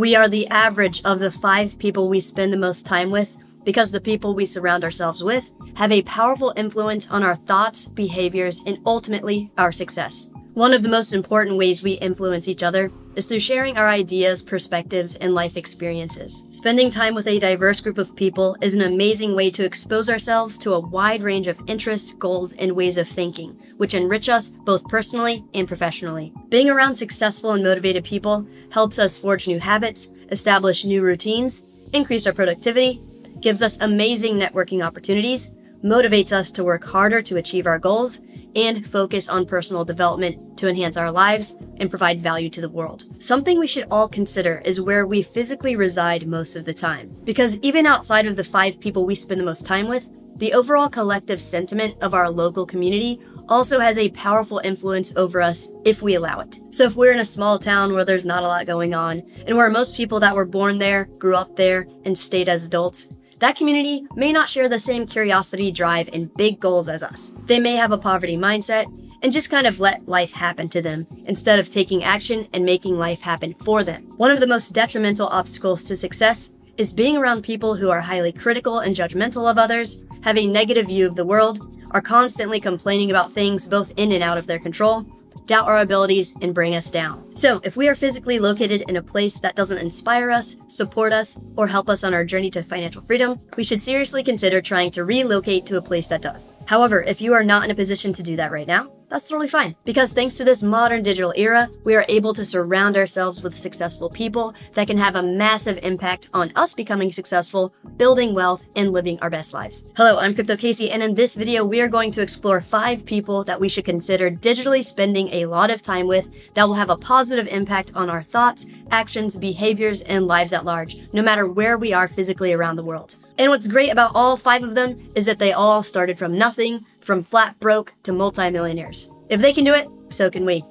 We are the average of the five people we spend the most time with because the people we surround ourselves with have a powerful influence on our thoughts, behaviors, and ultimately our success. One of the most important ways we influence each other is through sharing our ideas, perspectives, and life experiences. Spending time with a diverse group of people is an amazing way to expose ourselves to a wide range of interests, goals, and ways of thinking, which enrich us both personally and professionally. Being around successful and motivated people helps us forge new habits, establish new routines, increase our productivity, gives us amazing networking opportunities, motivates us to work harder to achieve our goals, and focus on personal development to enhance our lives and provide value to the world. Something we should all consider is where we physically reside most of the time. Because even outside of the five people we spend the most time with, the overall collective sentiment of our local community also has a powerful influence over us if we allow it. So, if we're in a small town where there's not a lot going on, and where most people that were born there, grew up there, and stayed as adults, that community may not share the same curiosity, drive, and big goals as us. They may have a poverty mindset and just kind of let life happen to them instead of taking action and making life happen for them. One of the most detrimental obstacles to success is being around people who are highly critical and judgmental of others, have a negative view of the world, are constantly complaining about things both in and out of their control, doubt our abilities, and bring us down. So, if we are physically located in a place that doesn't inspire us, support us, or help us on our journey to financial freedom, we should seriously consider trying to relocate to a place that does. However, if you are not in a position to do that right now, that's totally fine. Because thanks to this modern digital era, we are able to surround ourselves with successful people that can have a massive impact on us becoming successful, building wealth, and living our best lives. Hello, I'm Crypto Casey, and in this video, we are going to explore five people that we should consider digitally spending a lot of time with that will have a positive impact on our thoughts, actions, behaviors, and lives at large, no matter where we are physically around the world. And what's great about all five of them is that they all started from nothing, from flat broke to multimillionaires. If they can do it, so can we.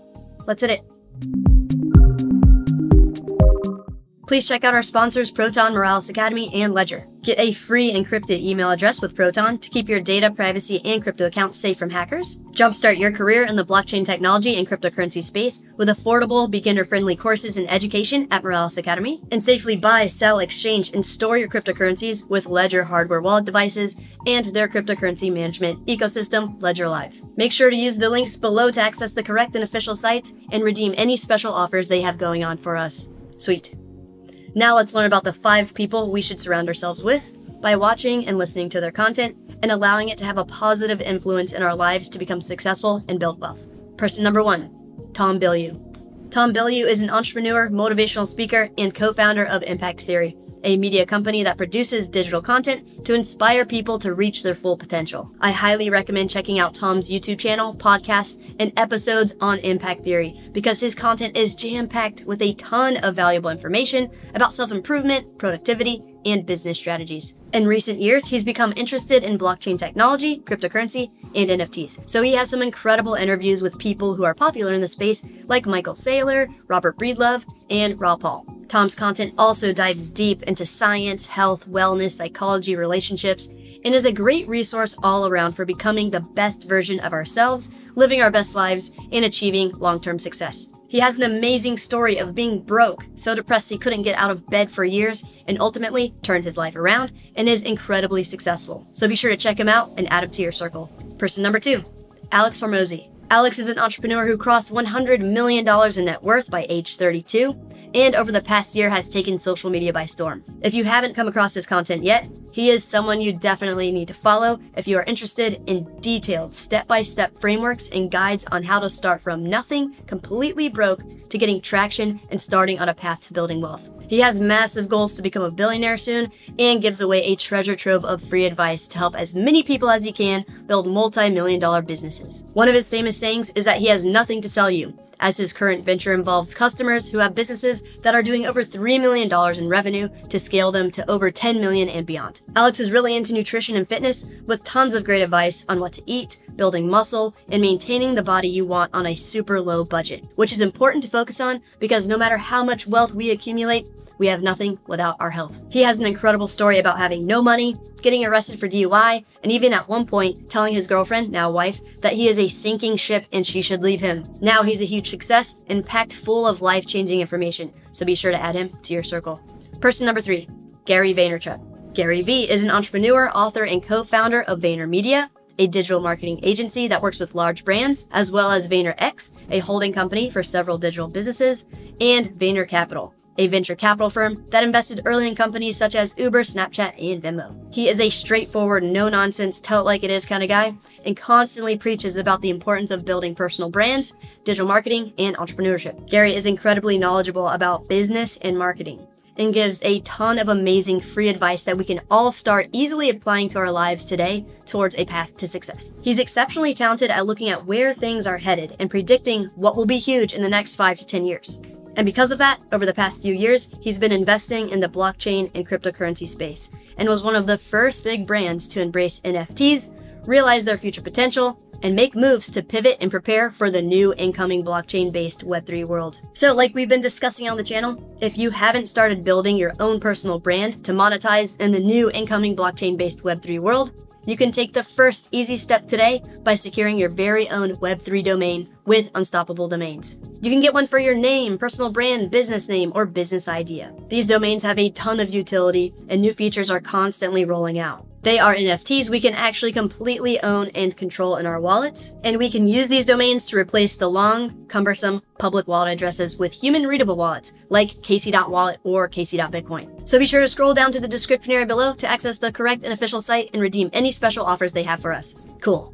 Let's hit it. Please check out our sponsors, Proton, Moralis Academy, and Ledger. Get a free encrypted email address with Proton to keep your data, privacy, and crypto accounts safe from hackers. Jumpstart your career in the blockchain technology and cryptocurrency space with affordable, beginner friendly courses and education at Moralis Academy. And safely buy, sell, exchange, and store your cryptocurrencies with Ledger hardware wallet devices and their cryptocurrency management ecosystem, Ledger Live. Make sure to use the links below to access the correct and official sites and redeem any special offers they have going on for us. Sweet. Now let's learn about the five people we should surround ourselves with by watching and listening to their content and allowing it to have a positive influence in our lives to become successful and build wealth. Person number one, Tom Bilyeu. Tom Bilyeu is an entrepreneur, motivational speaker, and co founder of Impact Theory, a media company that produces digital content to inspire people to reach their full potential. I highly recommend checking out Tom's YouTube channel, podcasts, and episodes on impact theory because his content is jam packed with a ton of valuable information about self improvement, productivity, and business strategies. In recent years, he's become interested in blockchain technology, cryptocurrency, and NFTs. So he has some incredible interviews with people who are popular in the space, like Michael Saylor, Robert Breedlove, and Raoul Pal. Tom's content also dives deep into science, health, wellness, psychology, relationships, and is a great resource all around for becoming the best version of ourselves, living our best lives, and achieving long term success. He has an amazing story of being broke, so depressed he couldn't get out of bed for years, and ultimately turned his life around and is incredibly successful. So be sure to check him out and add him to your circle. Person number two, Alex Hormozi. Alex is an entrepreneur who crossed $100 million in net worth by age 32 and over the past year has taken social media by storm. If you haven't come across his content yet, he is someone you definitely need to follow if you are interested in detailed step by step frameworks and guides on how to start from nothing, completely broke, to getting traction and starting on a path to building wealth. He has massive goals to become a billionaire soon and gives away a treasure trove of free advice to help as many people as he can build multi million dollar businesses. One of his famous sayings is that he has nothing to sell you as his current venture involves customers who have businesses that are doing over $3 million in revenue to scale them to over 10 million and beyond. Alex is really into nutrition and fitness with tons of great advice on what to eat, building muscle, and maintaining the body you want on a super low budget, which is important to focus on because no matter how much wealth we accumulate, we have nothing without our health. He has an incredible story about having no money, getting arrested for DUI, and even at one point telling his girlfriend, now wife, that he is a sinking ship and she should leave him. Now he's a huge success and packed full of life changing information. so be sure to add him to your circle. Person number three, Gary Vaynerchuk. Gary Vee is an entrepreneur, author, and co founder of VaynerMedia, a digital marketing agency that works with large brands, as well as VaynerX, a holding company for several digital businesses, and Vayner Capital, a venture capital firm that invested early in companies such as Uber, Snapchat, and Venmo. He is a straightforward, no nonsense, tell it like it is kind of guy and constantly preaches about the importance of building personal brands, digital marketing, and entrepreneurship. Gary is incredibly knowledgeable about business and marketing and gives a ton of amazing free advice that we can all start easily applying to our lives today towards a path to success. He's exceptionally talented at looking at where things are headed and predicting what will be huge in the next 5 to 10 years. And because of that, over the past few years, he's been investing in the blockchain and cryptocurrency space and was one of the first big brands to embrace NFTs, realize their future potential, and make moves to pivot and prepare for the new incoming blockchain based Web3 world. So, like we've been discussing on the channel, if you haven't started building your own personal brand to monetize in the new incoming blockchain based Web3 world, you can take the first easy step today by securing your very own Web3 domain with Unstoppable Domains. You can get one for your name, personal brand, business name, or business idea. These domains have a ton of utility, and new features are constantly rolling out. They are NFTs we can actually completely own and control in our wallets, and we can use these domains to replace the long, cumbersome public wallet addresses with human readable wallets like Casey.wallet or Casey.bitcoin. So be sure to scroll down to the description area below to access the correct and official site and redeem any special offers they have for us. Cool.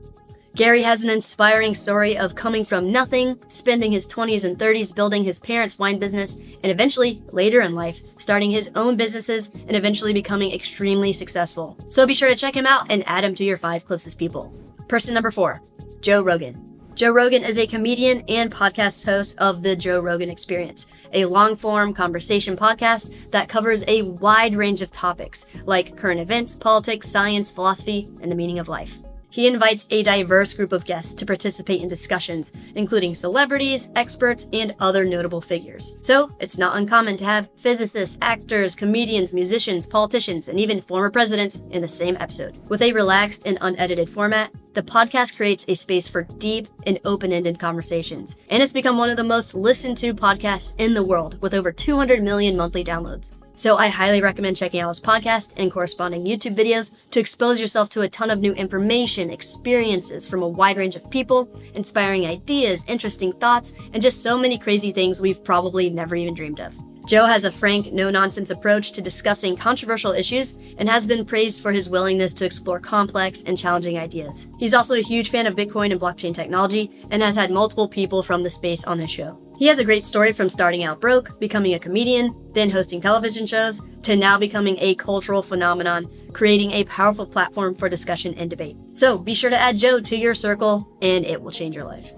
Gary has an inspiring story of coming from nothing, spending his 20s and 30s building his parents' wine business, and eventually, later in life, starting his own businesses and eventually becoming extremely successful. So be sure to check him out and add him to your five closest people. Person number four, Joe Rogan. Joe Rogan is a comedian and podcast host of The Joe Rogan Experience, a long form conversation podcast that covers a wide range of topics like current events, politics, science, philosophy, and the meaning of life. He invites a diverse group of guests to participate in discussions, including celebrities, experts, and other notable figures. So, it's not uncommon to have physicists, actors, comedians, musicians, politicians, and even former presidents in the same episode. With a relaxed and unedited format, the podcast creates a space for deep and open ended conversations, and it's become one of the most listened to podcasts in the world with over 200 million monthly downloads. So I highly recommend checking out his podcast and corresponding YouTube videos to expose yourself to a ton of new information, experiences from a wide range of people, inspiring ideas, interesting thoughts, and just so many crazy things we've probably never even dreamed of. Joe has a frank, no nonsense approach to discussing controversial issues and has been praised for his willingness to explore complex and challenging ideas. He's also a huge fan of Bitcoin and blockchain technology and has had multiple people from the space on his show. He has a great story from starting out broke, becoming a comedian, then hosting television shows, to now becoming a cultural phenomenon, creating a powerful platform for discussion and debate. So be sure to add Joe to your circle, and it will change your life.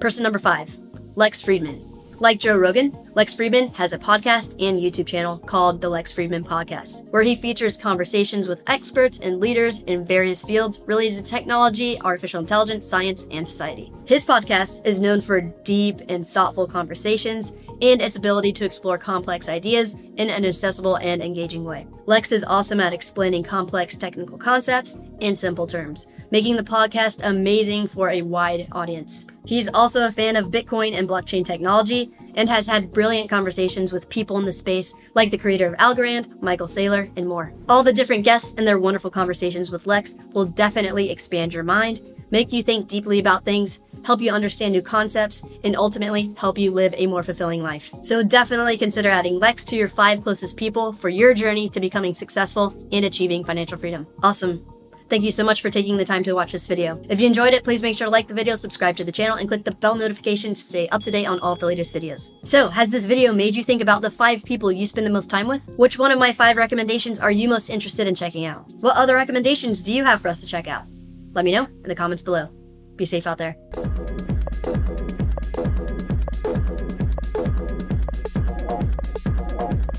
Person number five, Lex Fridman. Like Joe Rogan, Lex Fridman has a podcast and YouTube channel called The Lex Fridman Podcast, where he features conversations with experts and leaders in various fields related to technology, artificial intelligence, science, and society. His podcast is known for deep and thoughtful conversations and its ability to explore complex ideas in an accessible and engaging way. Lex is awesome at explaining complex technical concepts in simple terms, making the podcast amazing for a wide audience. He's also a fan of Bitcoin and blockchain technology and has had brilliant conversations with people in the space like the creator of Algorand, Michael Saylor, and more. All the different guests and their wonderful conversations with Lex will definitely expand your mind, make you think deeply about things, help you understand new concepts, and ultimately help you live a more fulfilling life. So definitely consider adding Lex to your five closest people for your journey to becoming successful and achieving financial freedom. Awesome. Thank you so much for taking the time to watch this video. If you enjoyed it, please make sure to like the video, subscribe to the channel, and click the bell notification to stay up to date on all of the latest videos. So, has this video made you think about the five people you spend the most time with? Which one of my five recommendations are you most interested in checking out? What other recommendations do you have for us to check out? Let me know in the comments below. Be safe out there.